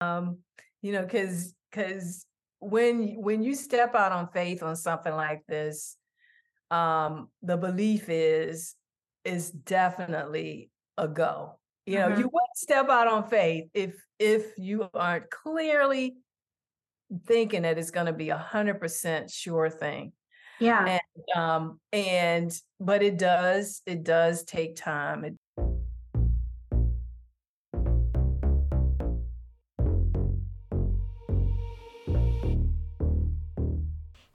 Um, you know, because because when when you step out on faith on something like this, um, the belief is is definitely a go. You know, Mhm. you wouldn't step out on faith if if you aren't clearly thinking that it's going to be a hundred percent sure thing. Yeah. And um and but it does it does take time. It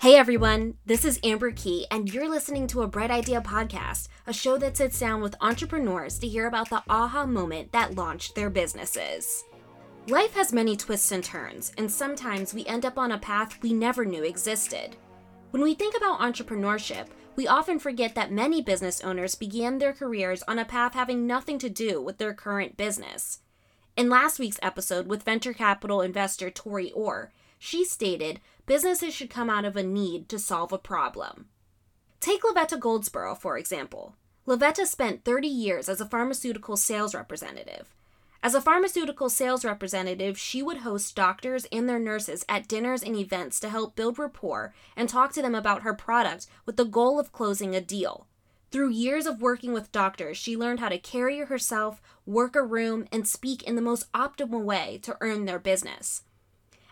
Hey everyone, this is Amber Key, and you're listening to a Bright Idea podcast, a show that sits down with entrepreneurs to hear about the aha moment that launched their businesses. Life has many twists and turns, and sometimes we end up on a path we never knew existed. When we think about entrepreneurship, we often forget that many business owners began their careers on a path having nothing to do with their current business. In last week's episode with venture capital investor Tori Orr, she stated businesses should come out of a need to solve a problem. Take LaVetta Goldsborough, for example. LaVetta spent 30 years as a pharmaceutical sales representative. As a pharmaceutical sales representative, she would host doctors and their nurses at dinners and events to help build rapport and talk to them about her product with the goal of closing a deal. Through years of working with doctors, she learned how to carry herself, work a room, and speak in the most optimal way to earn their business.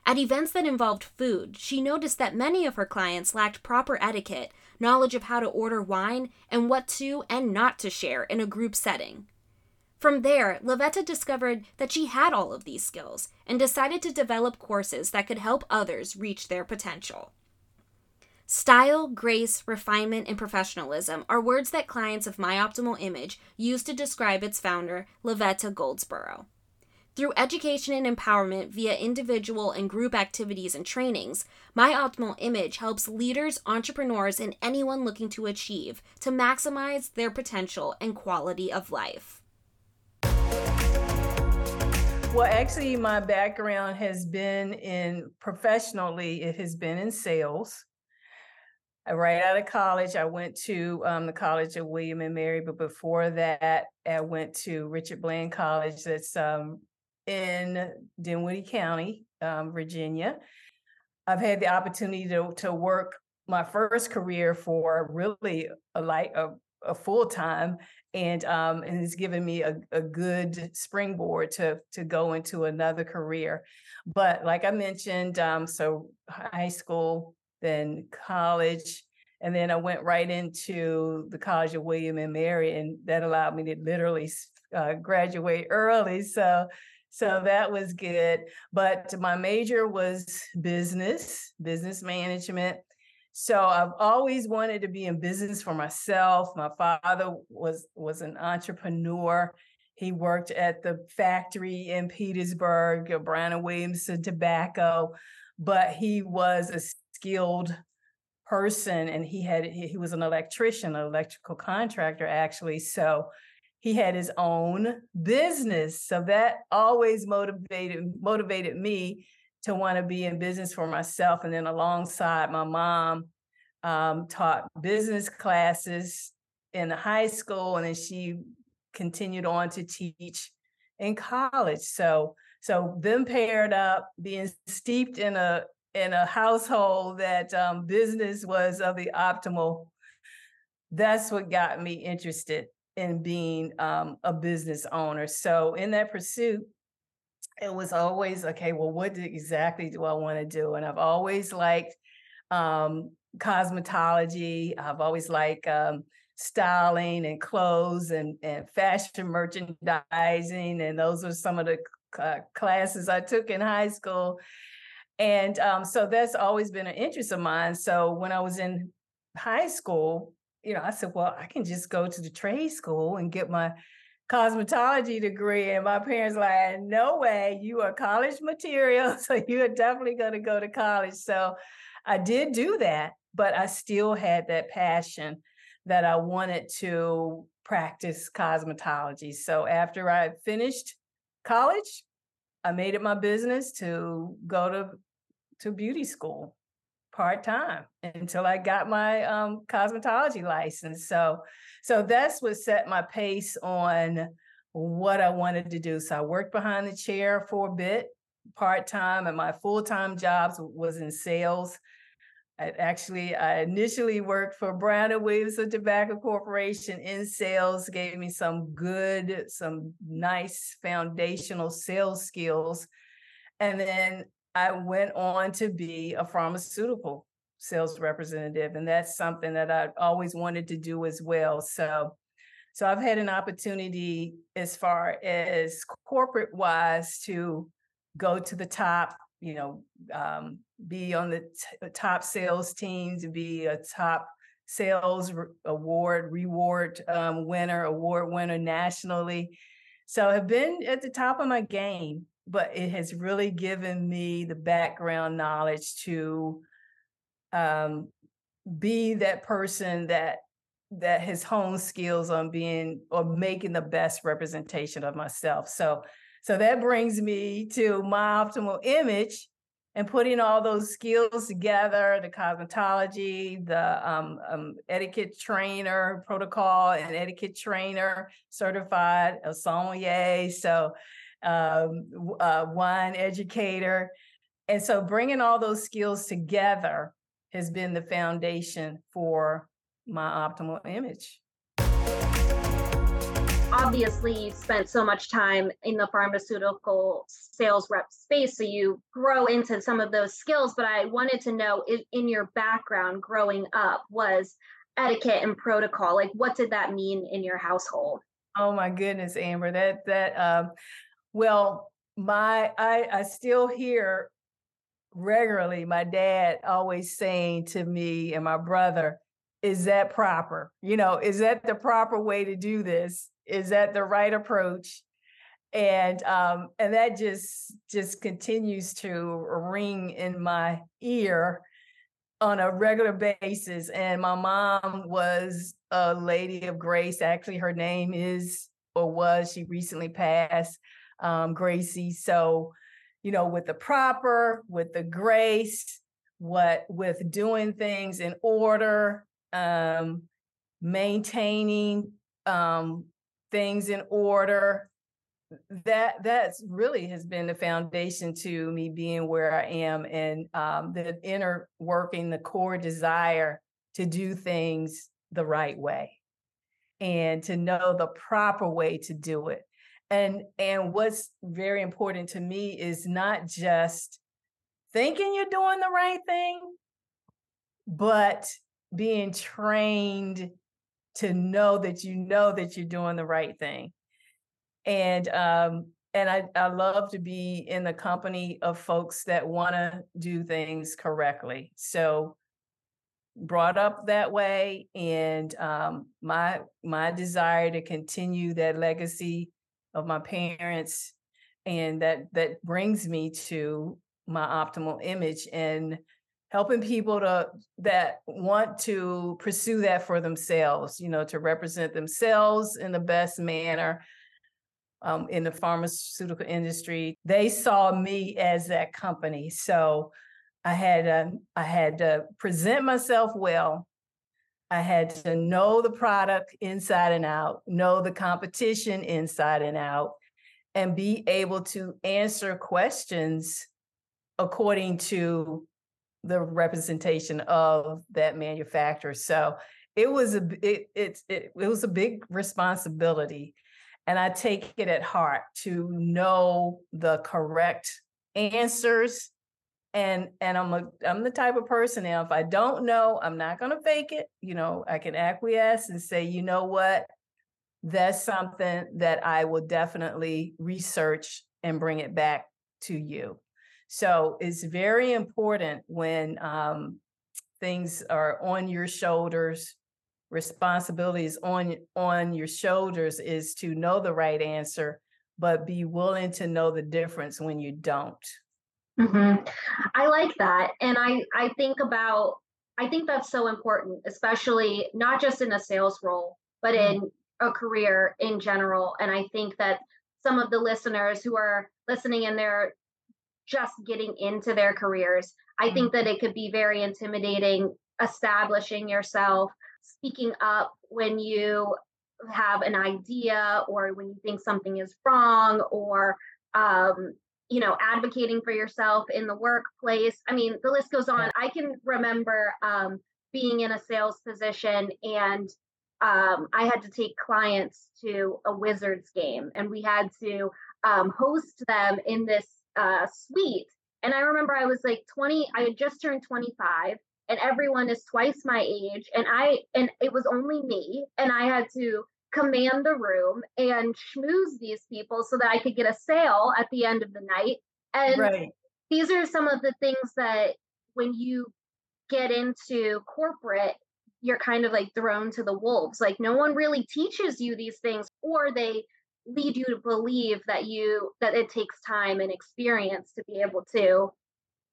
At events that involved food, she noticed that many of her clients lacked proper etiquette, knowledge of how to order wine, and what to and not to share in a group setting. From there, LaVetta discovered that she had all of these skills and decided to develop courses that could help others reach their potential. Style, grace, refinement, and professionalism are words that clients of My Optimal Image use to describe its founder, LaVetta Goldsborough. Through education and empowerment via individual and group activities and trainings, My Optimal Image helps leaders, entrepreneurs, and anyone looking to achieve to maximize their potential and quality of life. well, actually, my background has been in professionally, it has been in sales. Uh, Right out of college, I went to um, the College of William and Mary, but before that, I went to Richard Bland College that's um, in Dinwiddie County, um, Virginia. I've had the opportunity to, to work my first career for really a like a, a full time, and um, and it's given me a, a good springboard to to go into another career. But like I mentioned, um, so high school, then college, and then I went right into the College of William and Mary, and that allowed me to literally uh, graduate early. So so that was good. But my major was business, business management. So I've always wanted to be in business for myself. My father was was an entrepreneur. He worked at the factory in Petersburg, uh, Brown and Williamson Tobacco, but he was a skilled person and he had he, he was an electrician, an electrical contractor actually. So he had his own business. So that always motivated motivated me to want to be in business for myself. And then alongside my mom um, taught business classes in high school and then she continued on to teach in college. So so them paired up being steeped in a in a household that um, business was of the optimal that's what got me interested in being um, a business owner. So in that pursuit, it was always okay. Well, what do, exactly do I want to do? And I've always liked um, cosmetology. I've always liked um, styling and clothes and and fashion merchandising. And those are some of the uh, classes I took in high school. And um, so that's always been an interest of mine. So when I was in high school, you know, I said, well, I can just go to the trade school and get my cosmetology degree. And my parents like, no way, you are college material. So you are definitely going to go to college. So I did do that, but I still had that passion that I wanted to practice cosmetology. So after I finished college, I made it my business to go to to beauty school part time until I got my um, cosmetology license. So, so that's what set my pace on what I wanted to do. So I worked behind the chair for a bit part-time and my full-time jobs was in sales. I actually, I initially worked for Brown and Williamson Tobacco Corporation in sales, gave me some good, some nice foundational sales skills. And then I went on to be a pharmaceutical sales representative. And that's something that I always wanted to do as well. So, so I've had an opportunity as far as corporate wise to go to the top, you know, um, be on the t- top sales teams, be a top sales re- award, reward um, winner, award winner nationally. So I've been at the top of my game, but it has really given me the background knowledge to um, be that person that that has honed skills on being or making the best representation of myself. So so that brings me to my optimal image and putting all those skills together the cosmetology, the um, um, etiquette trainer, protocol and etiquette trainer, certified, a sommelier, so um, uh, wine educator. And so bringing all those skills together has been the foundation for my optimal image obviously you spent so much time in the pharmaceutical sales rep space so you grow into some of those skills but i wanted to know in your background growing up was etiquette and protocol like what did that mean in your household oh my goodness amber that that um well my i i still hear regularly my dad always saying to me and my brother is that proper? You know is that the proper way to do this? Is that the right approach? And um and that just just continues to ring in my ear on a regular basis and my mom was a lady of grace. Actually her name is or was she recently passed um gracie so you know with the proper with the grace what with doing things in order um maintaining um things in order that that's really has been the foundation to me being where I am and um, the inner working, the core desire to do things the right way and to know the proper way to do it. And and what's very important to me is not just thinking you're doing the right thing, but being trained to know that you know that you're doing the right thing. And um, and I, I love to be in the company of folks that want to do things correctly. So brought up that way and um, my my desire to continue that legacy of my parents and that that brings me to my optimal image and helping people to that want to pursue that for themselves you know to represent themselves in the best manner um, in the pharmaceutical industry. They saw me as that company so i had to, i had to present myself well i had to know the product inside and out know the competition inside and out and be able to answer questions according to the representation of that manufacturer. So it was a it it it, it was a big responsibility, and I take it at heart to know the correct answers. And and I'm a I'm the type of person now. If I don't know, I'm not going to fake it. You know, I can acquiesce and say, you know what, that's something that I will definitely research and bring it back to you. So it's very important when um, things are on your shoulders, responsibilities on on your shoulders is to know the right answer, but be willing to know the difference when you don't. Mm-hmm. I like that, and I I think about I think that's so important, especially not just in a sales role, but mm-hmm. in a career in general. And I think that some of the listeners who are listening and they're just getting into their careers. I think that it could be very intimidating establishing yourself, speaking up when you have an idea or when you think something is wrong or um, you know, advocating for yourself in the workplace. I mean, the list goes on. I can remember um, being in a sales position and um, I had to take clients to a Wizards game and we had to um, host them in this uh, suite. And I remember I was like 20, I had just turned 25 and everyone is twice my age and I and it was only me and I had to command the room and schmooze these people so that I could get a sale at the end of the night. And right. these are some of the things that when you get into corporate, you're kind of like thrown to the wolves. Like no one really teaches you these things, or they lead you to believe that you that it takes time and experience to be able to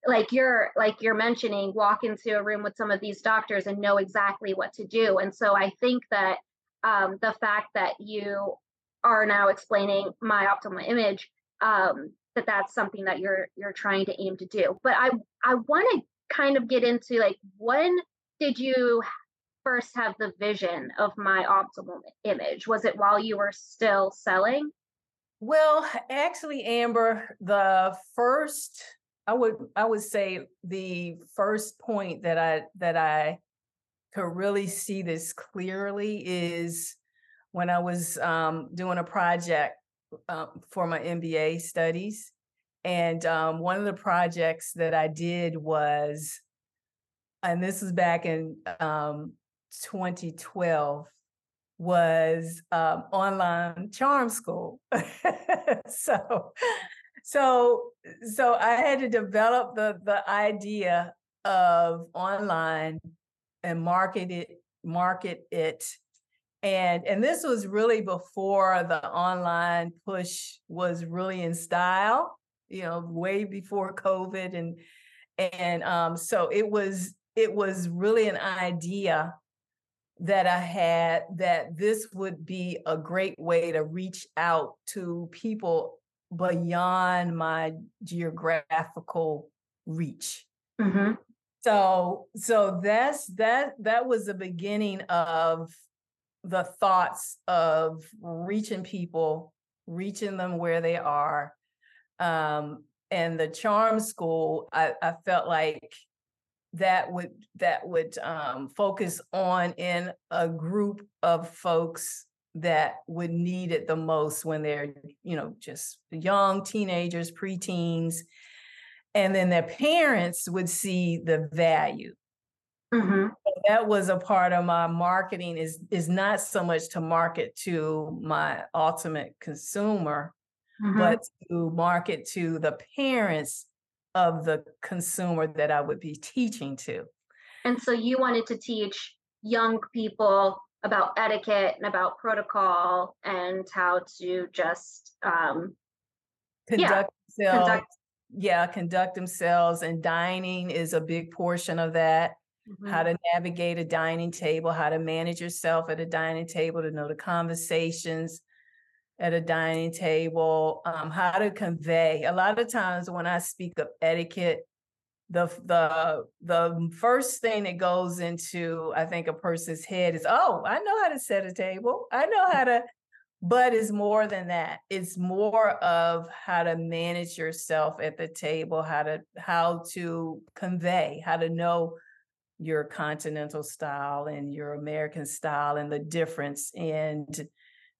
like you're like you're mentioning walk into a room with some of these doctors and know exactly what to do and so i think that um, the fact that you are now explaining my optimal image um, that that's something that you're you're trying to aim to do. But i i want to kind of get into like when did you first have the vision of my optimal image? Was it while you were still selling? Well actually amber the first i would i would say the first point that i that i could really see this clearly is when I was um, doing a project uh, for my MBA studies. And um, one of the projects that I did was, and this was back in um, 2012, was um, online charm school. so, so, so I had to develop the the idea of online and market it market it. And and this was really before the online push was really in style you know way before covid and and um so it was it was really an idea that i had that this would be a great way to reach out to people beyond my geographical reach. Mm-hmm so so that's that that was the beginning of the thoughts of reaching people reaching them where they are um and the charm school i i felt like that would that would um focus on in a group of folks that would need it the most when they're you know just young teenagers preteens and then their parents would see the value. Mm-hmm. That was a part of my marketing is is not so much to market to my ultimate consumer, mm-hmm. but to market to the parents of the consumer that I would be teaching to. And so you wanted to teach young people about etiquette and about protocol and how to just um, conduct yeah, conduct yeah, conduct themselves, and dining is a big portion of that. Mm-hmm. How to navigate a dining table, how to manage yourself at a dining table, to know the conversations at a dining table, um, how to convey. A lot of times when I speak of etiquette, the the the first thing that goes into I think a person's head is, oh, I know how to set a table. I know how to but it's more than that. It's more of how to manage yourself at the table how to how to convey how to know your continental style and your american style and the difference and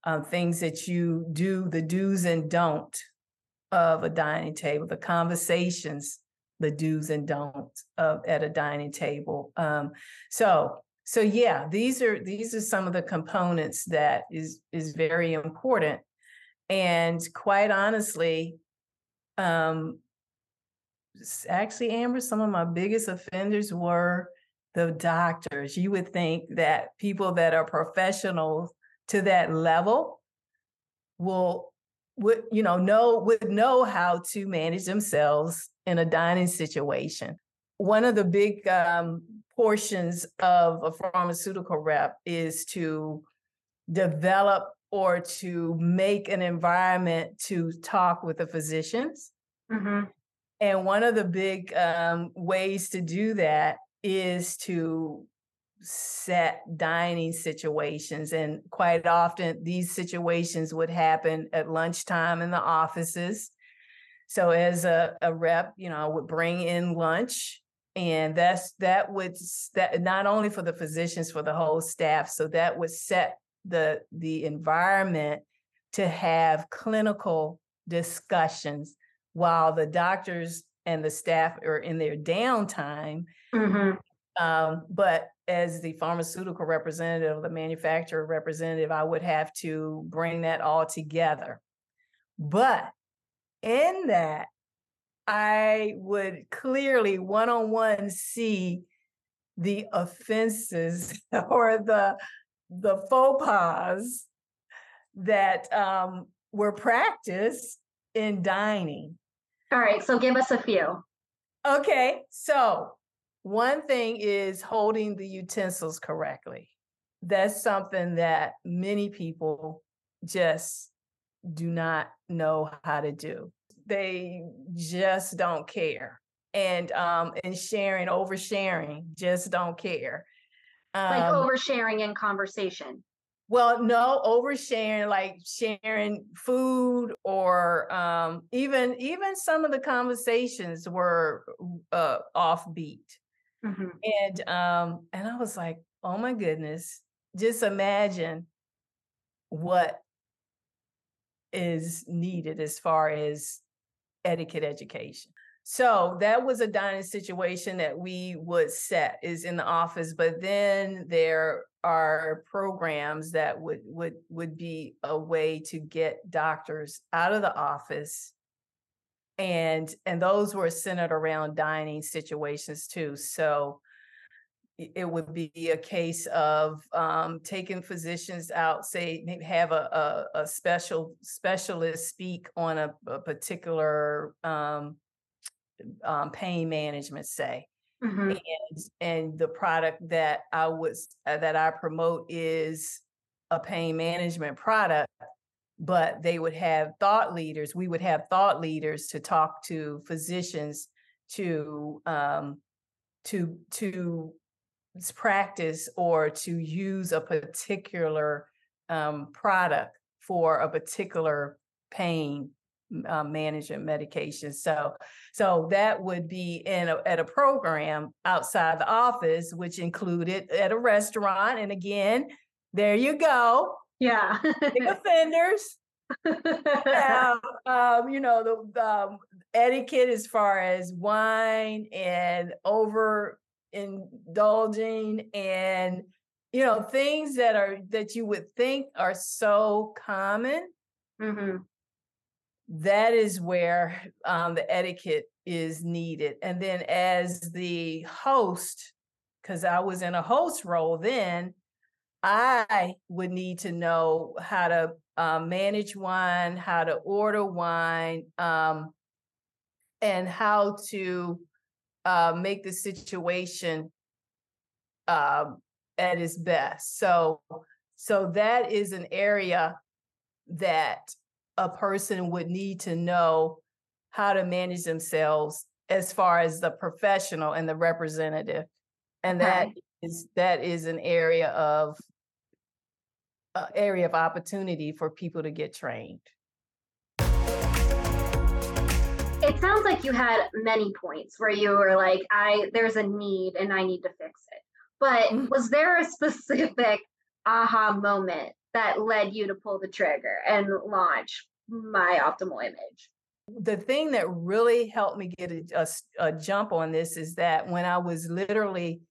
um, things that you do the do's and don't of a dining table the conversations the do's and don'ts of at a dining table um, so so yeah these are these are some of the components that is is very important. And quite honestly um actually amber some of my biggest offenders were the doctors. You would think that people that are professionals to that level will would you know know would know how to manage themselves in a dining situation one of the big um, portions of a pharmaceutical rep is to develop or to make an environment to talk with the physicians. Mm-hmm. And one of the big um, ways to do that is to set dining situations. And quite often, these situations would happen at lunchtime in the offices. So as a, a rep, you know, I would bring in lunch and that's that would that not only for the physicians, for the whole staff. So that would set the the environment to have clinical discussions while the doctors and the staff are in their downtime. Mhm. Um, but as the pharmaceutical representative, the manufacturer representative, I would have to bring that all together. But in that, I would clearly one-on-one see the offenses or the the faux pas that um, were practiced in dining. All right, so give us a few. Okay, so one thing is holding the utensils correctly. That's something that many people just do not know how to do. They just don't care. And um and sharing, oversharing, just don't care. Like Um, oversharing in conversation. well, no, oversharing, like sharing food or um even even some of the conversations were uh offbeat. Mhm. And um and I was like, oh my goodness, just imagine what is needed as far as etiquette education. So that was a dining situation that we would set is in the office, but then there are programs that would would would be a way to get doctors out of the office and and those were centered around dining situations too. So it would be a case of um, taking physicians out, say, maybe have a, a, a special specialist speak on a, a particular um, um, pain management, say, Mhm. and and the product that I was uh, that I promote is a pain management product, but they would have thought leaders. We would have thought leaders to talk to physicians to um, to to practice or to use a particular um, product for a particular pain uh, management medication. So, so that would be in a, at a program outside the office, which included at a restaurant. And again, there you go, Yeah. big offenders. um, you know, the um, etiquette as far as wine and over indulging and you know things that are that you would think are so common Mhm. that is where um, the etiquette is needed and then as the host because i was in a host role then i would need to know how to uh, manage wine how to order wine um, and how to uh, make the situation um, at its best. So so that is an area that a person would need to know how to manage themselves as far as the professional and the representative. And that Okay. is that is an area of uh, area of opportunity for people to get trained It sounds like you had many points where you were like, I there's a need and I need to fix it. But Mhm. was there a specific aha moment that led you to pull the trigger and launch my optimal image? the thing that really helped me get a jump on this is that when I was literally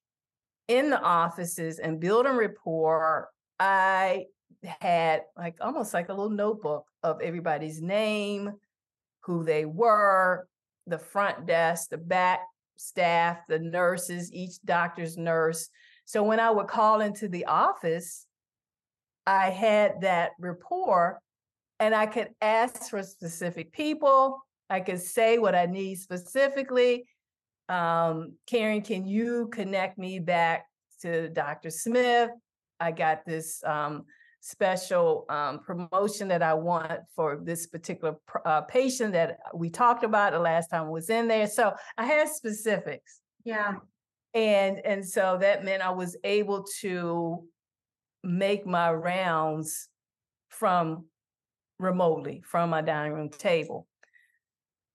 in the offices and building rapport, I had like almost like a little notebook of everybody's name, who they were, the front desk, the back staff, the nurses, each doctor's nurse. So when I would call into the office, I had that rapport and I could ask for specific people. I could say what I need specifically. Um, Karen, can you connect me back to Dr. Smith? I got this um, special um, promotion that I want for this particular pr- uh, patient that we talked about the last time I was in there. So I had specifics Yeah. and and so that meant i was able to make my rounds from remotely from my dining room table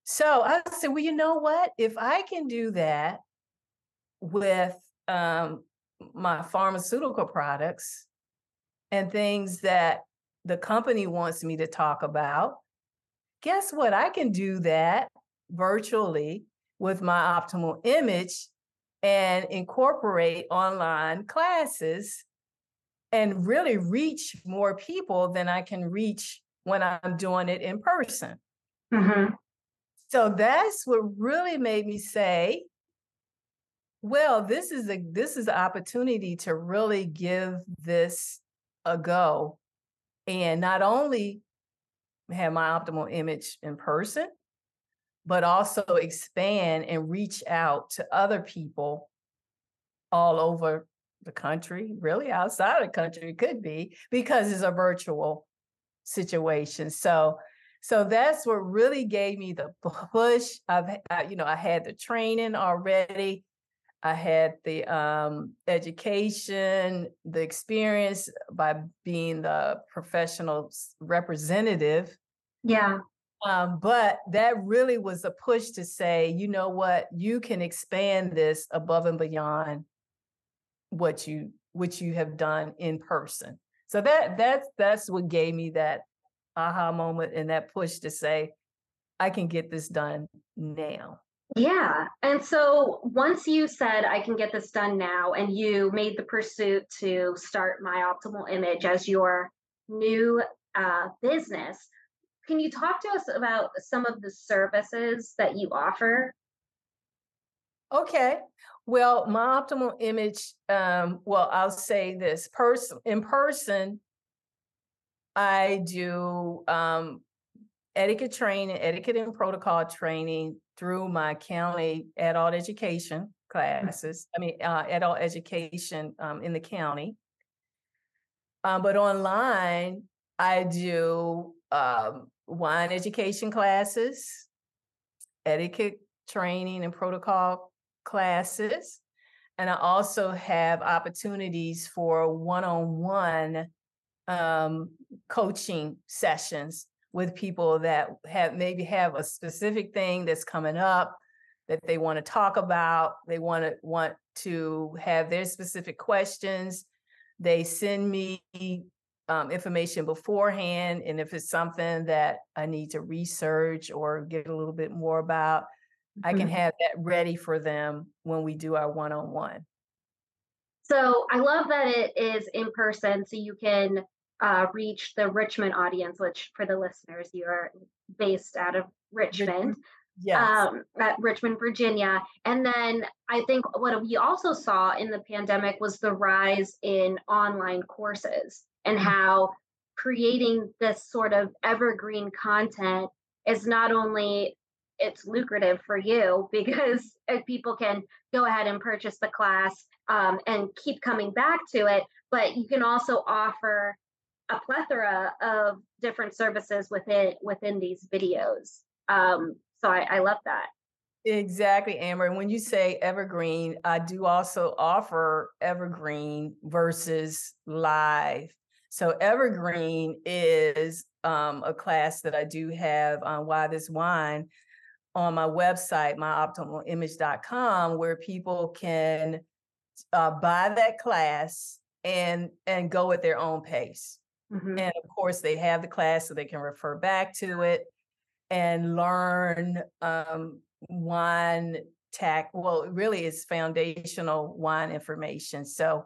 So I said, well, you know what? If I can do that with um, my pharmaceutical products and things that the company wants me to talk about, guess what? I can do that virtually with my optimal image and incorporate online classes and really reach more people than I can reach when I'm doing it in person. Mm-hmm. So that's what really made me say, well, this is a this is an opportunity to really give this a go and not only have my optimal image in person, but also expand and reach out to other people all over the country, really outside of the country, it could be because it's a virtual situation. So, so that's what really gave me the push. I've, I, you know, I had the training already. I had the um, education, the experience by being the professional representative. Yeah. Um, but that really was a push to say, you know what, you can expand this above and beyond what you what you have done in person. So that that's that's what gave me that aha moment and that push to say, I can get this done now. Yeah. And so once you said, I can get this done now, and you made the pursuit to start My Optimal Image as your new uh, business, can you talk to us about some of the services that you offer? Okay. Well, my optimal image, um, well, I'll say this person in person, I do um, etiquette training, etiquette and protocol training through my county adult education mm. classes. I mean, uh, adult education um, in the county. Um, but online, I do um, wine education classes, etiquette training and protocol classes. And I also have opportunities for one on one coaching sessions with people that have maybe have a specific thing that's coming up that they want to talk about they want to want to have their specific questions they send me um, information beforehand and if it's something that i need to research or get a little bit more about mm-hmm. i can mm-hmm. have that ready for them when we do our one-on-one so i love that it is in person so you can uh, reach the Richmond audience, which for the listeners, you are based out of Richmond. Yes. Um, at Richmond, Virginia. And then I think what we also saw in the pandemic was the rise in online courses and mm-hmm. how creating this sort of evergreen content is not only it's lucrative for you because people can go ahead and purchase the class um, and keep coming back to it but you can also offer a plethora of different services within within these videos. Um, so I, I love that. Exactly, Amber. And when you say evergreen, I do also offer evergreen versus live. So evergreen is um, a class that I do have on why this wine on my website, myoptimalimage.com, where people can uh, buy that class and and go at their own pace. Mm-hmm. And of course, they have the class so they can refer back to it and learn um, wine tech. Well, really, it's foundational wine information. So,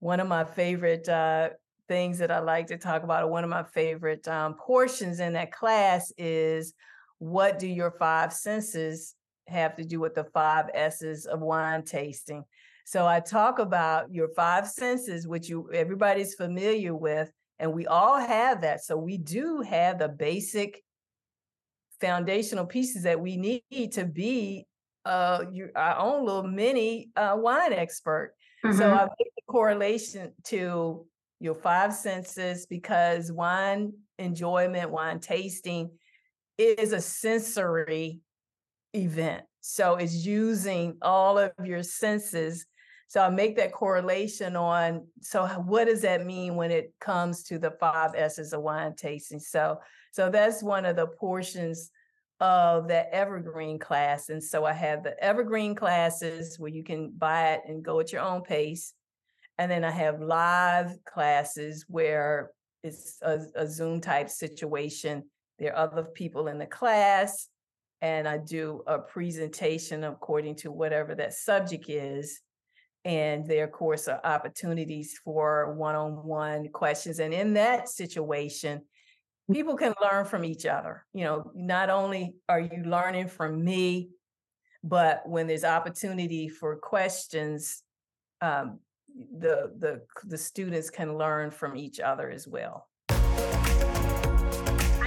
one of my favorite uh, things that I like to talk about, or one of my favorite um, portions in that class is what do your five senses have to do with the five S's of wine tasting? So I talk about your five senses, which you everybody's familiar with, and we all have that. So we do have the basic foundational pieces that we need to be uh, your, our own little mini uh, wine expert. Mm-hmm. So I make the correlation to your five senses because wine enjoyment, wine tasting is a sensory event. So it's using all of your senses so I make that correlation on so what does that mean when it comes to the five S's of wine tasting? So so that's one of the portions of that evergreen class. And so I have the evergreen classes where you can buy it and go at your own pace. And then I have live classes where it's a, a Zoom type situation. There are other people in the class, and I do a presentation according to whatever that subject is. And there, of course, are opportunities for one on one questions. And in that situation, people can learn from each other. You know, not only are you learning from me, but when there's opportunity for questions, um, the the the students can learn from each other as well. I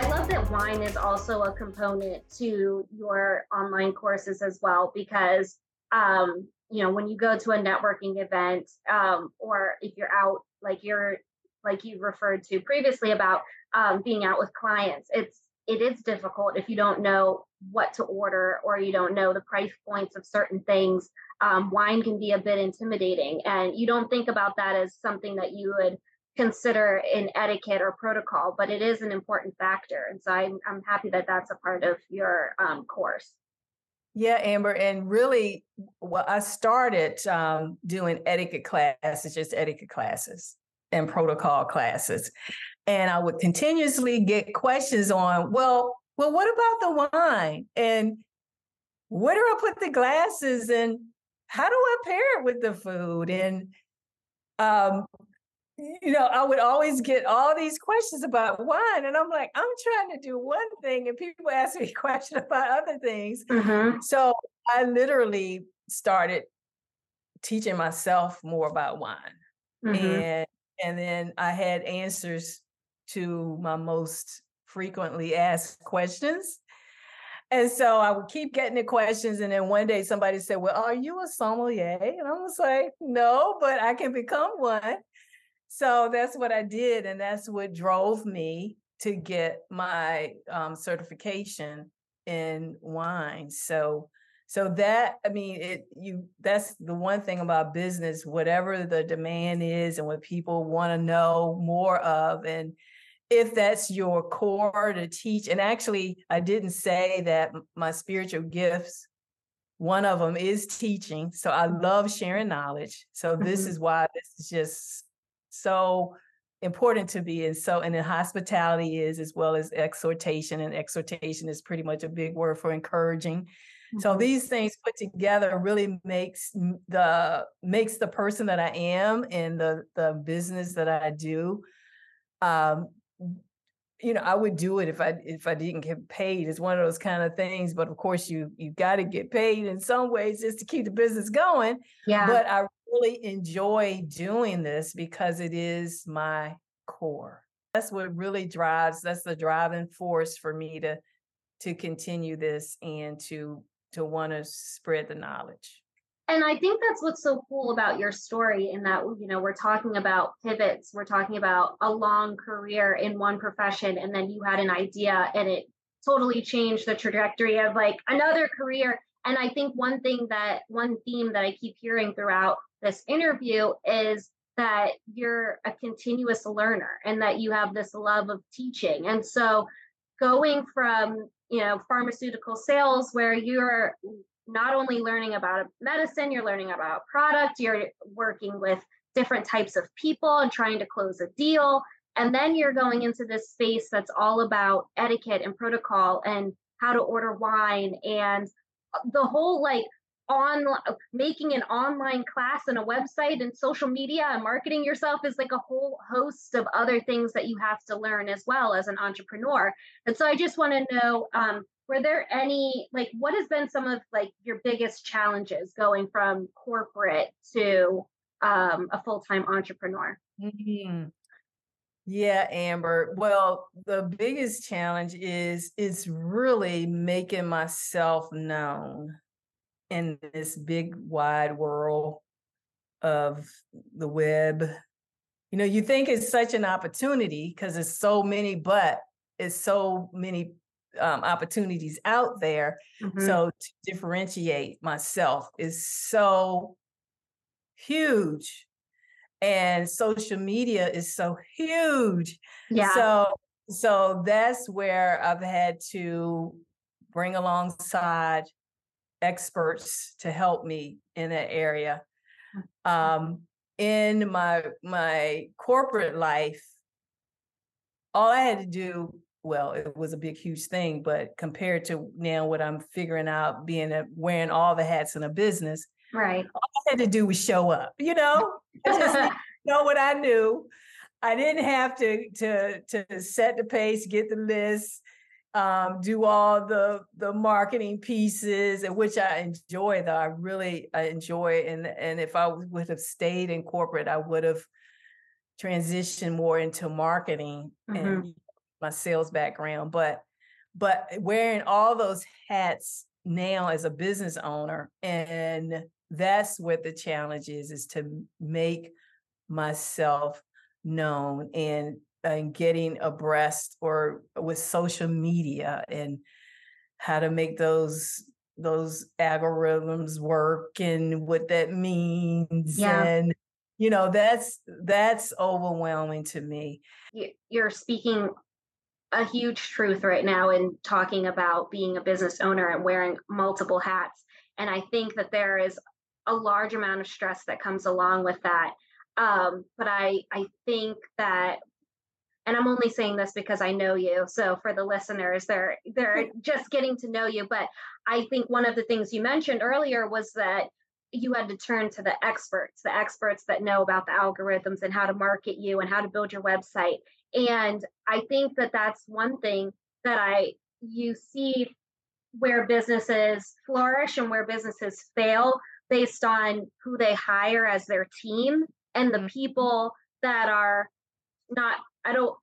love that wine is also a component to your online courses as well because um, you know when you go to a networking event um, or if you're out like you're like you referred to previously about um, being out with clients it's it is difficult if you don't know what to order or you don't know the price points of certain things. Um, wine can be a bit intimidating and you don't think about that as something that you would consider in etiquette or protocol but it is an important factor and so i'm, I'm happy that that's a part of your um, course yeah, Amber, and really, well, I started um, doing etiquette classes, just etiquette classes and protocol classes, and I would continuously get questions on, well, well, what about the wine? And where do I put the glasses? And how do I pair it with the food? And um, you know, I would always get all these questions about wine, and I'm like, I'm trying to do one thing, and people ask me questions about other things. Mm-hmm. So I literally started teaching myself more about wine, mm-hmm. and and then I had answers to my most frequently asked questions. And so I would keep getting the questions. And then one day somebody said, Well, are you a sommelier? And I was like, No, but I can become one. So that's what I did. And that's what drove me to get my um, certification in wine. So so that i mean it you that's the one thing about business whatever the demand is and what people want to know more of and if that's your core to teach and actually i didn't say that my spiritual gifts one of them is teaching so i love sharing knowledge so this mm-hmm. is why this is just so important to be in so and then hospitality is as well as exhortation and exhortation is pretty much a big word for encouraging mm-hmm. so these things put together really makes the makes the person that i am and the the business that i do um you know, I would do it if I if I didn't get paid. It's one of those kind of things. But of course, you you got to get paid in some ways just to keep the business going. Yeah. But I really enjoy doing this because it is my core. That's what really drives. That's the driving force for me to to continue this and to to want to spread the knowledge and I think that's what's so cool about your story in that, you know, we're talking about pivots, we're talking about a long career in one profession, and then you had an idea and it totally changed the trajectory of like another career. And I think one thing that one theme that I keep hearing throughout this interview is that you're a continuous learner and that you have this love of teaching. And so going from, you know, pharmaceutical sales where you're not only learning about medicine, you're learning about product, you're working with different types of people and trying to close a deal. And then you're going into this space that's all about etiquette and protocol and how to order wine and the whole like on making an online class and a website and social media and marketing yourself is like a whole host of other things that you have to learn as well as an entrepreneur. And so i just want to know um, were there any like what has been some of like your biggest challenges going from corporate to um, a full-time entrepreneur? Mm-hmm. yeah amber. Well the biggest challenge is is really making myself known in this big wide world of the web you know you think it's such an opportunity because it's so many but it's so many um, opportunities out there. Mm-hmm. So to differentiate myself is so huge. And social media is so huge. Yeah. So so that's where I've had to bring alongside experts to help me in that area. Mm. Um, in my my corporate life, all I had to do, well, it was a big, huge thing, but compared to now what I'm figuring out, being a, wearing all the hats in a business, Right. all I had to do was show up. You know, I just know what I knew. I didn't have to to to set the pace, get the list, um, do all the the marketing pieces, and which I enjoy. Though I really I enjoy, and and if I would have stayed in corporate, I would have transitioned more into marketing and my sales background. But but wearing all those hats now as a business owner, and that's what the challenge is: is to make myself known and and getting abreast or with social media and how to make those those algorithms work and what that means Yeah. and you know that's that's overwhelming to me You- You're speaking a huge truth right now in talking about being a business owner and wearing multiple hats. And I think that there is a large amount of stress that comes along with that. Um, but I I think that and I'm only saying this because I know you. So for the listeners, they're they're just getting to know you. But I think one of the things you mentioned earlier was that you had to turn to the experts, the experts that know about the algorithms and how to market you and how to build your website. And I think that that's one thing that I you see where businesses flourish and where businesses fail based on who they hire as their team and the Mhm. people that are not I don't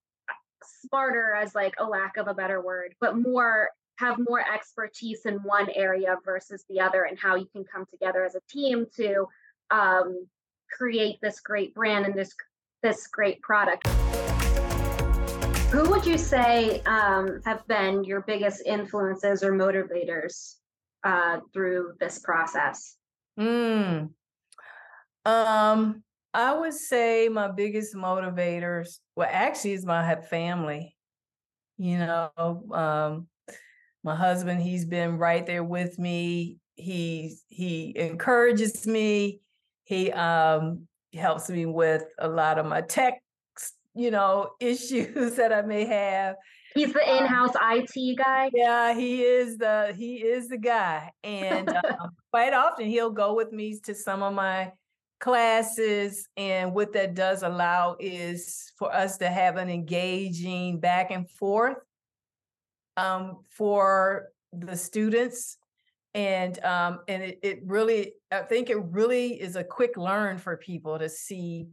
smarter as like a lack of a better word, but more have more expertise in one area versus the other and how you can come together as a team to um, create this great brand and this this great product. Who would you say um, have been your biggest influences or motivators uh, through this process? Mm. Um, I would say my biggest motivators, well, actually, is my family. You know, um, my husband, he's been right there with me. He he encourages me. He um helps me with a lot of my tech, you know, issues that I may have. He's the in-house IT guy. Yeah, he is the he is the guy, and um, quite often he'll go with me to some of my classes. And what that does allow is for us to have an engaging back and forth um, for the students, and um, and it, it really I think it really is a quick learn for people to see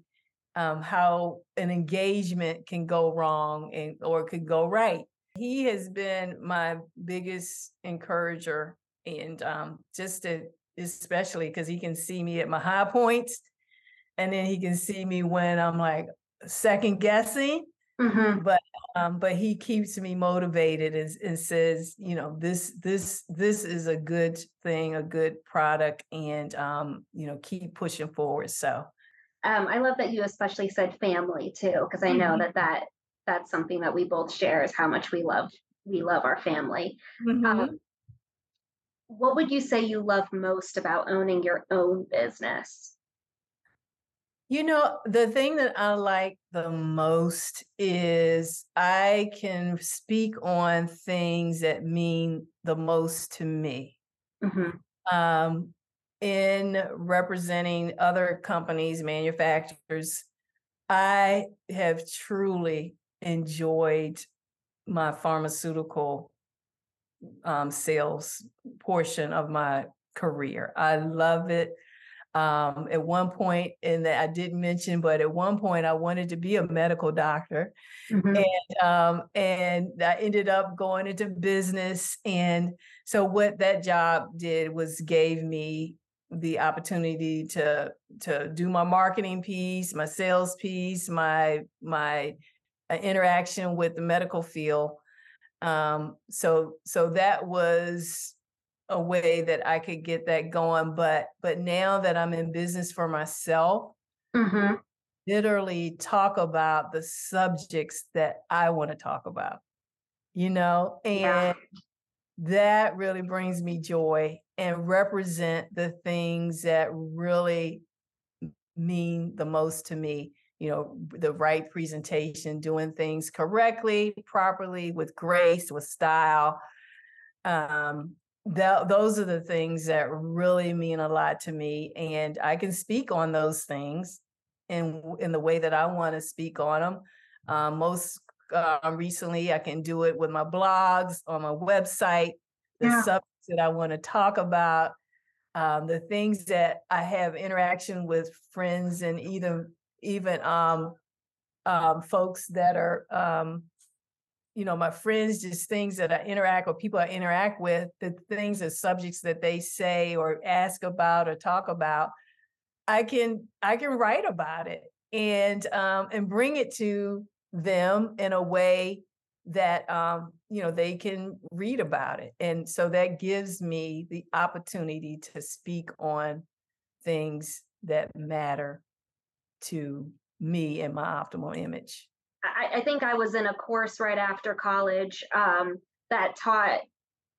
um, how an engagement can go wrong and or could go right. He has been my biggest encourager, and um, just to especially because he can see me at my high points, and then he can see me when I'm like second guessing. Mhm. But um, but he keeps me motivated and, and says, you know, this this this is a good thing, a good product, and um, you know, keep pushing forward. So Um, I love that you especially said family too, because I know Mhm. that that that's something that we both share is how much we love we love our family. mhm. Um, what would you say you love most about owning your own business? You know, the thing that I like the most is I can speak on things that mean the most to me. Mhm. Um, in representing other companies, manufacturers, I have truly enjoyed my pharmaceutical um, sales portion of my career. I love it. Um, at one point, and that I didn't mention, but at one point I wanted to be a medical doctor, Mhm. um, and I ended up going into business. And so, what that job did was gave me the opportunity to to do my marketing piece, my sales piece, my my uh, interaction with the medical field. Um, so so that was a way that I could get that going. But but now that I'm in business for myself, Mhm. literally talk about the subjects that I want to talk about, you know, Yeah. and that really brings me joy and represent the things that really mean the most to me you know the right presentation doing things correctly properly with grace with style um those are the things that really mean a lot to me and i can speak on those things in in the way that i want to speak on them um, most uh, recently i can do it with my blogs on my website the yeah. subjects that i want to talk about um, the things that i have interaction with friends and either even um, um, folks that are um, you know, my friends, just things that I interact with, people I interact with, the things and subjects that they say or ask about or talk about, I can I can write about it and um, and bring it to them in a way that um, you know they can read about it, and so that gives me the opportunity to speak on things that matter to me and my optimal image. I, I think I was in a course right after college um, that taught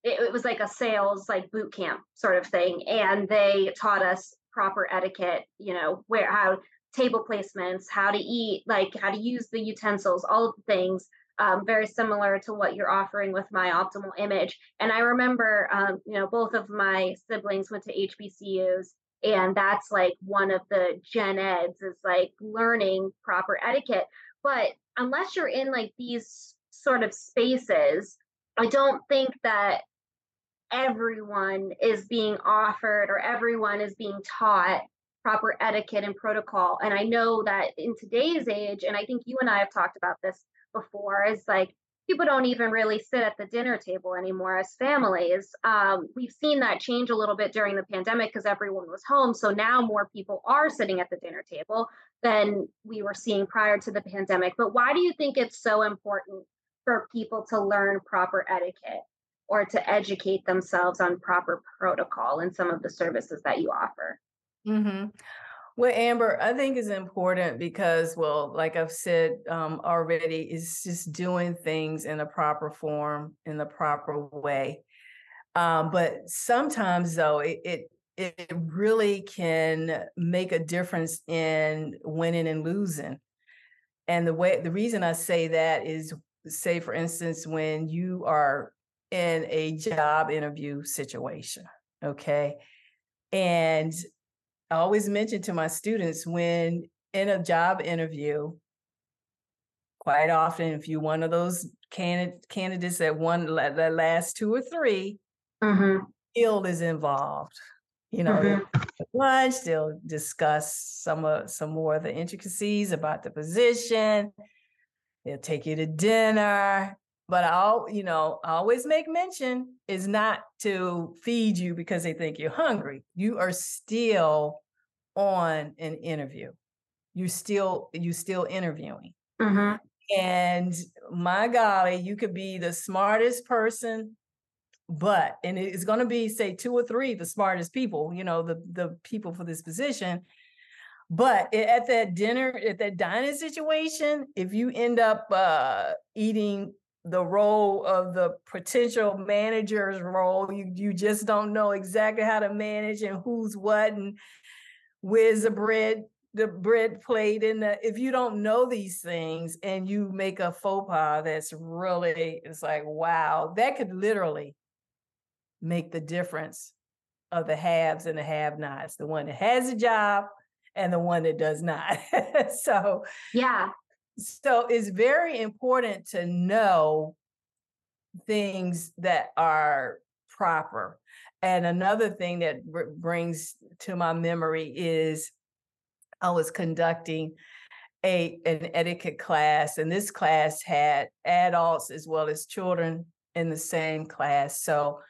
it, it was like a sales like boot camp sort of thing, and they taught us proper etiquette. You know where how table placements, how to eat, like how to use the utensils, all of the things. Um, very similar to what you're offering with my optimal image. And I remember, um, you know, both of my siblings went to HBCUs, and that's like one of the gen eds is like learning proper etiquette. But unless you're in like these sort of spaces, I don't think that everyone is being offered or everyone is being taught proper etiquette and protocol. And I know that in today's age, and I think you and I have talked about this before, is like people don't even really sit at the dinner table anymore as families. Um, we've seen that change a little bit during the pandemic because everyone was home. So now more people are sitting at the dinner table than we were seeing prior to the pandemic. But why do you think it's so important for people to learn proper etiquette or to educate themselves on proper protocol in some of the services that you offer? Mm-hmm. Well, Amber, I think is important because, well, like I've said um, already, is just doing things in the proper form, in the proper way. Um, but sometimes, though, it, it it really can make a difference in winning and losing. And the way the reason I say that is say for instance when you are in a job interview situation, okay? And I always mention to my students when in a job interview, quite often if you're one of those candid- candidates that won the last two or 3 mm-hmm. skill is involved you know, mm-hmm. lunch, they'll discuss some of some more of the intricacies about the position. They'll take you to dinner. But I'll, you know, I always make mention is not to feed you because they think you're hungry. You are still on an interview. You still you still interviewing. Mm-hmm. And my golly, you could be the smartest person but and it's going to be say two or three the smartest people you know the the people for this position but at that dinner at that dining situation if you end up uh eating the role of the potential manager's role you you just don't know exactly how to manage and who's what and where's the bread the bread plate and the, if you don't know these things and you make a faux pas that's really it's like wow that could literally make the difference of the haves and the have nots, the one that has a job and the one that does not. so, yeah. So it's very important to know things that are proper. And another thing that r- brings to my memory is I was conducting a an etiquette class, and this class had adults as well as children in the same class. So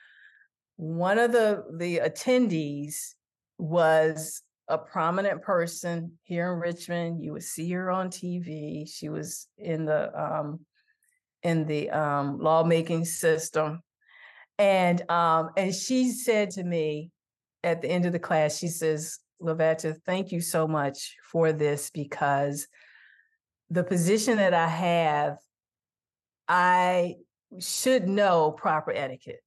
one of the the attendees was a prominent person here in Richmond. You would see her on TV. She was in the um, in the um, lawmaking system, and um, and she said to me at the end of the class, she says, "LaVetta, thank you so much for this because the position that I have, I should know proper etiquette."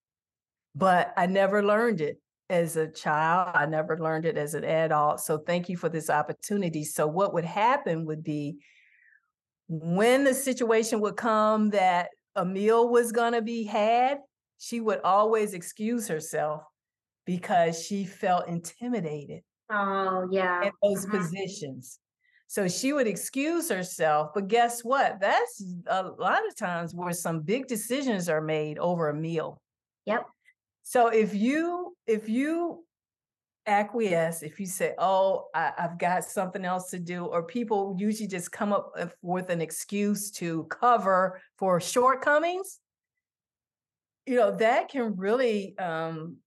but I never learned it as a child. I never learned it as an adult. So thank you for this opportunity. So what would happen would be when the situation would come that a meal was going to be had, she would always excuse herself because she felt intimidated Oh, yeah. in those Mhm. positions. So she would excuse herself, but guess what? That's a lot of times where some big decisions are made over a meal. Yep. So if you if you acquiesce, if you say, "Oh, I, I've got something else to do," or people usually just come up with- with an excuse to cover for shortcomings, you know that can really um,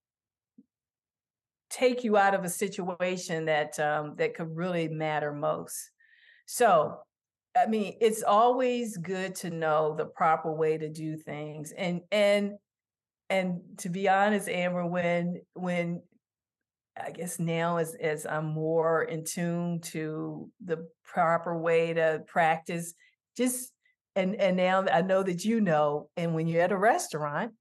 take you out of a situation that um, that could really matter most. So, I mean, it's always good to know the proper way to do things, and and and to be honest, Amber, when when I guess now as as I'm more in tune to the proper way to practice, just and and now I know that you know, and when you're at a restaurant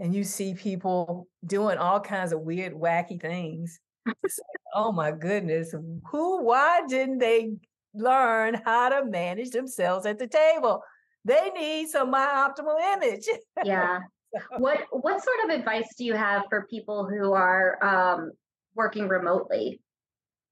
and you see people doing all kinds of weird, wacky things, oh my goodness, who? Why didn't they learn how to manage themselves at the table? They need some my optimal image. Yeah. What what sort of advice do you have for people who are um, working remotely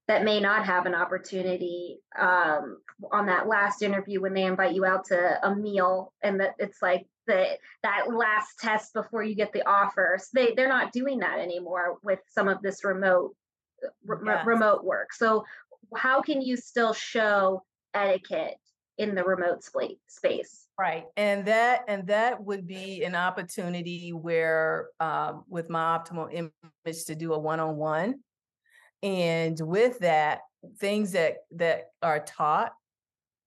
that may not have an opportunity um, on that last interview when they invite you out to a meal and that it's like the that last test before you get the offer. So they they're not doing that anymore with some of this remote re- Yes. remote work. So how can you still show etiquette in the remote space? Right. And that and that would be an opportunity where um, with my optimal image to do a one-on-one. And with that, things that that are taught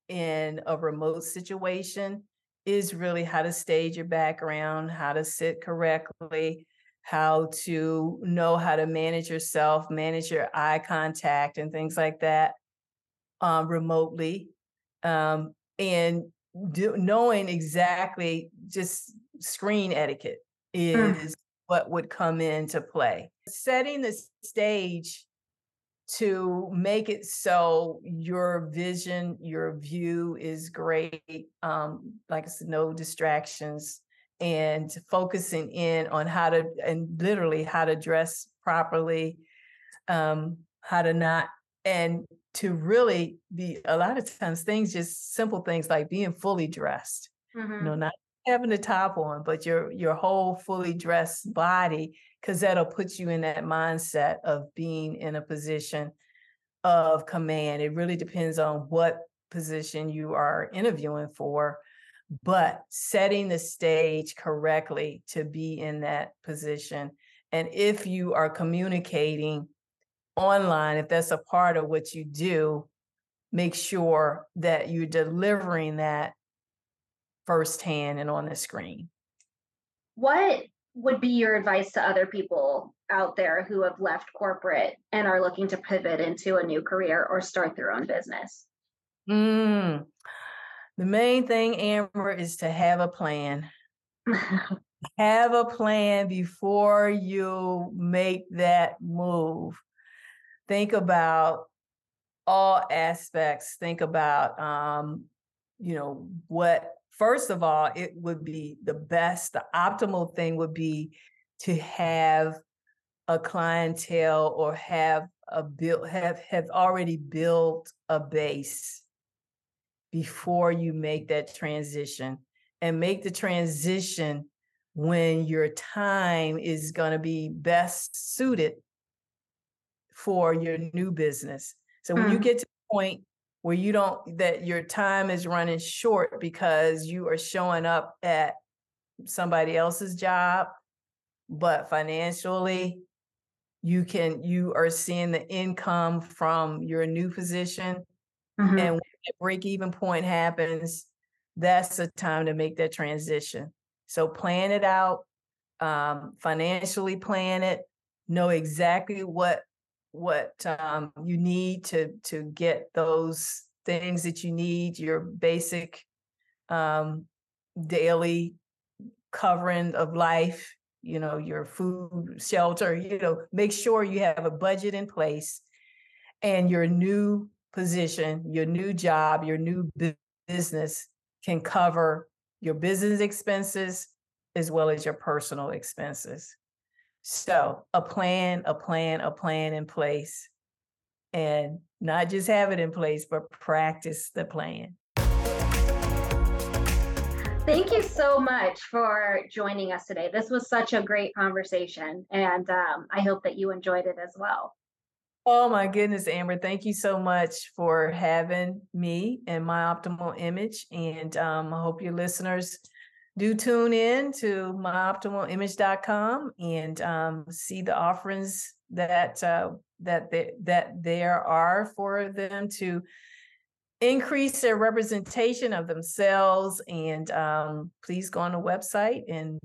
in a remote situation is really how to stage your background, how to sit correctly, how to know how to manage yourself, manage your eye contact and things like that um, remotely. Um, and do, knowing exactly just screen etiquette Mm. is what would come into play. Setting the stage to make it so your vision, your view is great. Um, like I said, no distractions and focusing in on how to and literally how to dress properly, um, how to not and to really be a lot of times things just simple things like being fully dressed Mhm. you know not having the top on but your your whole fully dressed body because that'll put you in that mindset of being in a position of command. It really depends on what position you are interviewing for but setting the stage correctly to be in that position. And if you are communicating online if that's a part of what you do make sure that you're delivering that firsthand and on the screen. What would be your advice to other people out there who have left corporate and are looking to pivot into a new career or start their own business? Mm. The main thing, Amber, is to have a plan. Have a plan before you make that move. Think about all aspects. Think about, um, you know, what, first of all, it would be the best, the optimal thing would be to have a clientele or have a build, have, have already built a base before you make that transition and make the transition when your time is going to be best suited for your new business. So when you Mm. get to the point where you don't that your time is running short because you are showing up at somebody else's job, but financially you can you are seeing the income from your new position Mhm. and when that break even point happens, that's the time to make that transition. So plan it out, um, financially plan it, know exactly what what um, you need to to get those things that you need, your basic um, daily covering of life you know, your food, shelter, you know, make sure you have a budget in place and your new position, your new job, your new business can cover your business expenses as well as your personal expenses. So, a plan, a plan, a plan in place, and not just have it in place, but practice the plan. Thank you so much for joining us today. This was such a great conversation, and um, I hope that you enjoyed it as well. Oh my goodness, Amber, thank you so much for having me and my optimal image. And um, I hope your listeners do tune in to myoptimalimage.com and um, see the offerings that uh, that they, that there are for them to increase their representation of themselves. And um, please go on the website and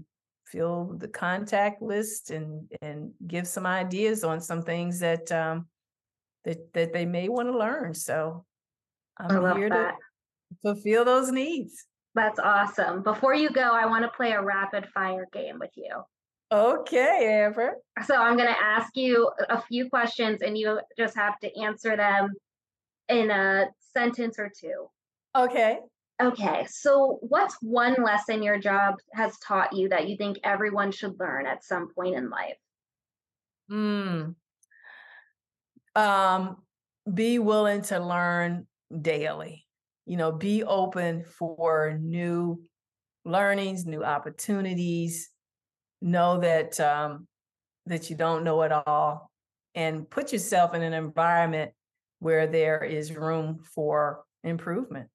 fill the contact list and and give some ideas on some things that um, that that they may want to learn. So I'm here that. to fulfill those needs. That's awesome. Before you go, I want to play a rapid fire game with you. Okay, Amber. So I'm going to ask you a few questions and you just have to answer them in a sentence or two. Okay. Okay. So, what's one lesson your job has taught you that you think everyone should learn at some point in life? Hmm. Um, be willing to learn daily. You know, be open for new learnings, new opportunities. Know that um, that you don't know it all, and put yourself in an environment where there is room for improvement.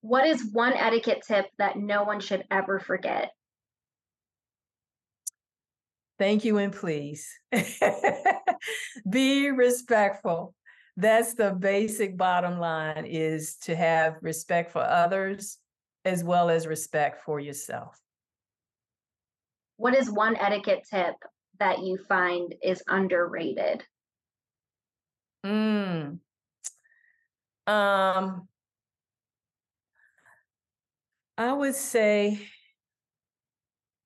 What is one etiquette tip that no one should ever forget? Thank you and please. Be respectful. That's the basic bottom line is to have respect for others as well as respect for yourself. What is one etiquette tip that you find is underrated? Mm. Um, I would say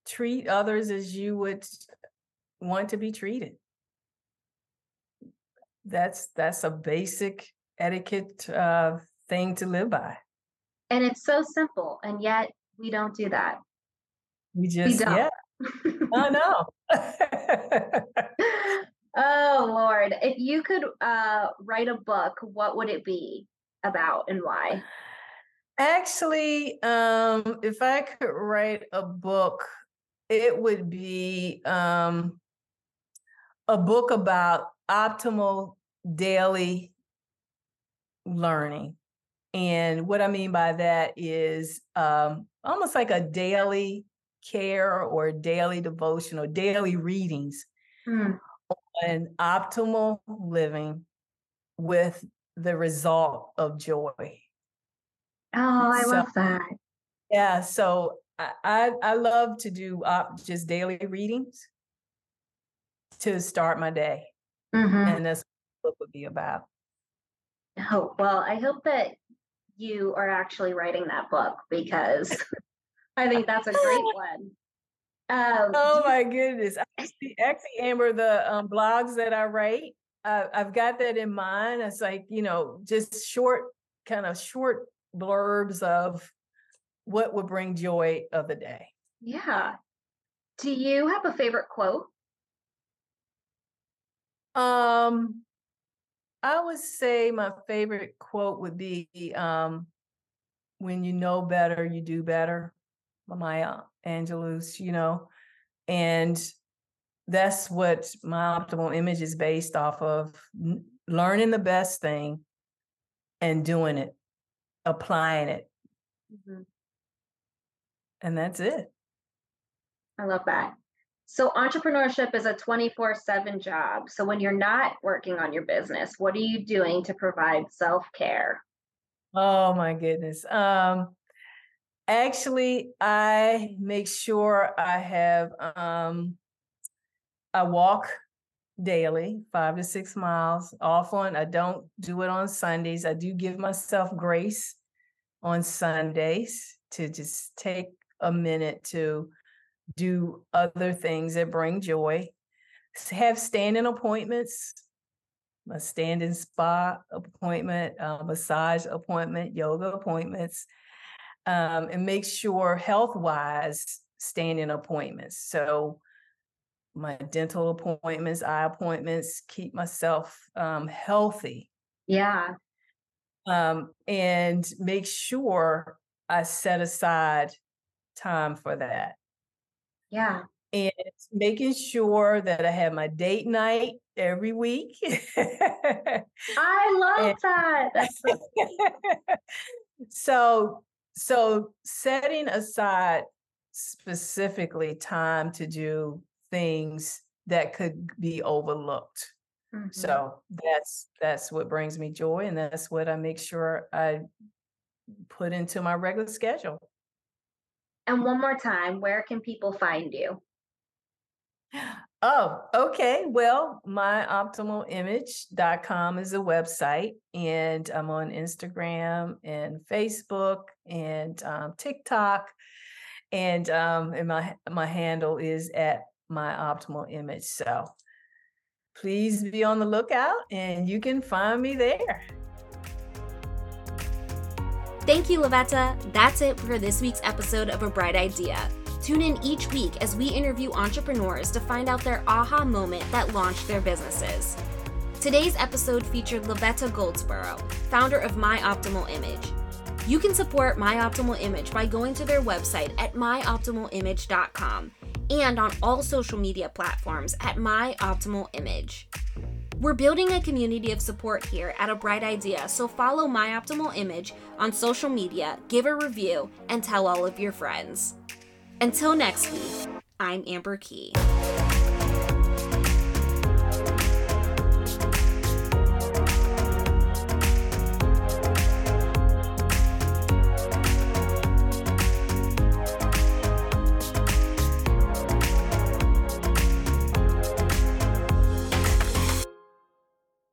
treat others as you would want to be treated. That's that's a basic etiquette uh, thing to live by. And it's so simple, and yet we don't do that. We just we yeah. oh no. Oh Lord, if you could uh, write a book, what would it be about and why? Actually, um, if I could write a book, it would be um, a book about optimal daily learning. And what I mean by that is um, almost like a daily care or daily devotion or daily readings. Mm an optimal living with the result of joy. Oh, I so, love that. Yeah, so I, I, I love to do op, just daily readings to start my day, mm-hmm. and that's what it would be about. Oh well, I hope that you are actually writing that book because I think that's a great one. Um, oh my goodness! Actually, actually, Amber, the um, blogs that I write, uh, I've got that in mind. It's like you know, just short, kind of short blurbs of what would bring joy of the day. Yeah. Do you have a favorite quote? Um, I would say my favorite quote would be um, "When you know better, you do better." Maya Angelou's, you know, and that's what my optimal image is based off of learning the best thing and doing it, applying it. Mm-hmm. And that's it. I love that. So, entrepreneurship is a 24 7 job. So, when you're not working on your business, what are you doing to provide self care? Oh, my goodness. Um, Actually, I make sure I have um I walk daily, five to six miles. Often I don't do it on Sundays. I do give myself grace on Sundays to just take a minute to do other things that bring joy. Have standing appointments, a standing spa appointment, massage appointment, yoga appointments, um, and make sure health wise standing appointments. So my dental appointments, eye appointments, keep myself um, healthy Yeah. um, and make sure I set aside time for that. Yeah. And making sure that I have my date night every week. I love that. So so, setting aside specifically time to do things that could be overlooked. Mhm. So that's that's what brings me joy, and that's what I make sure I put into my regular schedule. And one more time, where can people find you? Oh, okay. Well, myoptimalimage.com is a website, and I'm on Instagram and Facebook and um, TikTok, and um, and my my handle is at my optimal image. So please be on the lookout, and you can find me there. Thank you, LaVetta. That's it for this week's episode of A Bright Idea. Tune in each week as we interview entrepreneurs to find out their aha moment that launched their businesses. Today's episode featured LaVetta Goldsborough, founder of My Optimal Image. You can support My Optimal Image by going to their website at myoptimalimage.com and on all social media platforms at My Optimal Image. We're building a community of support here at A Bright Idea, so follow My Optimal Image on social media, give a review, and tell all of your friends. Until next week, I'm Amber Key.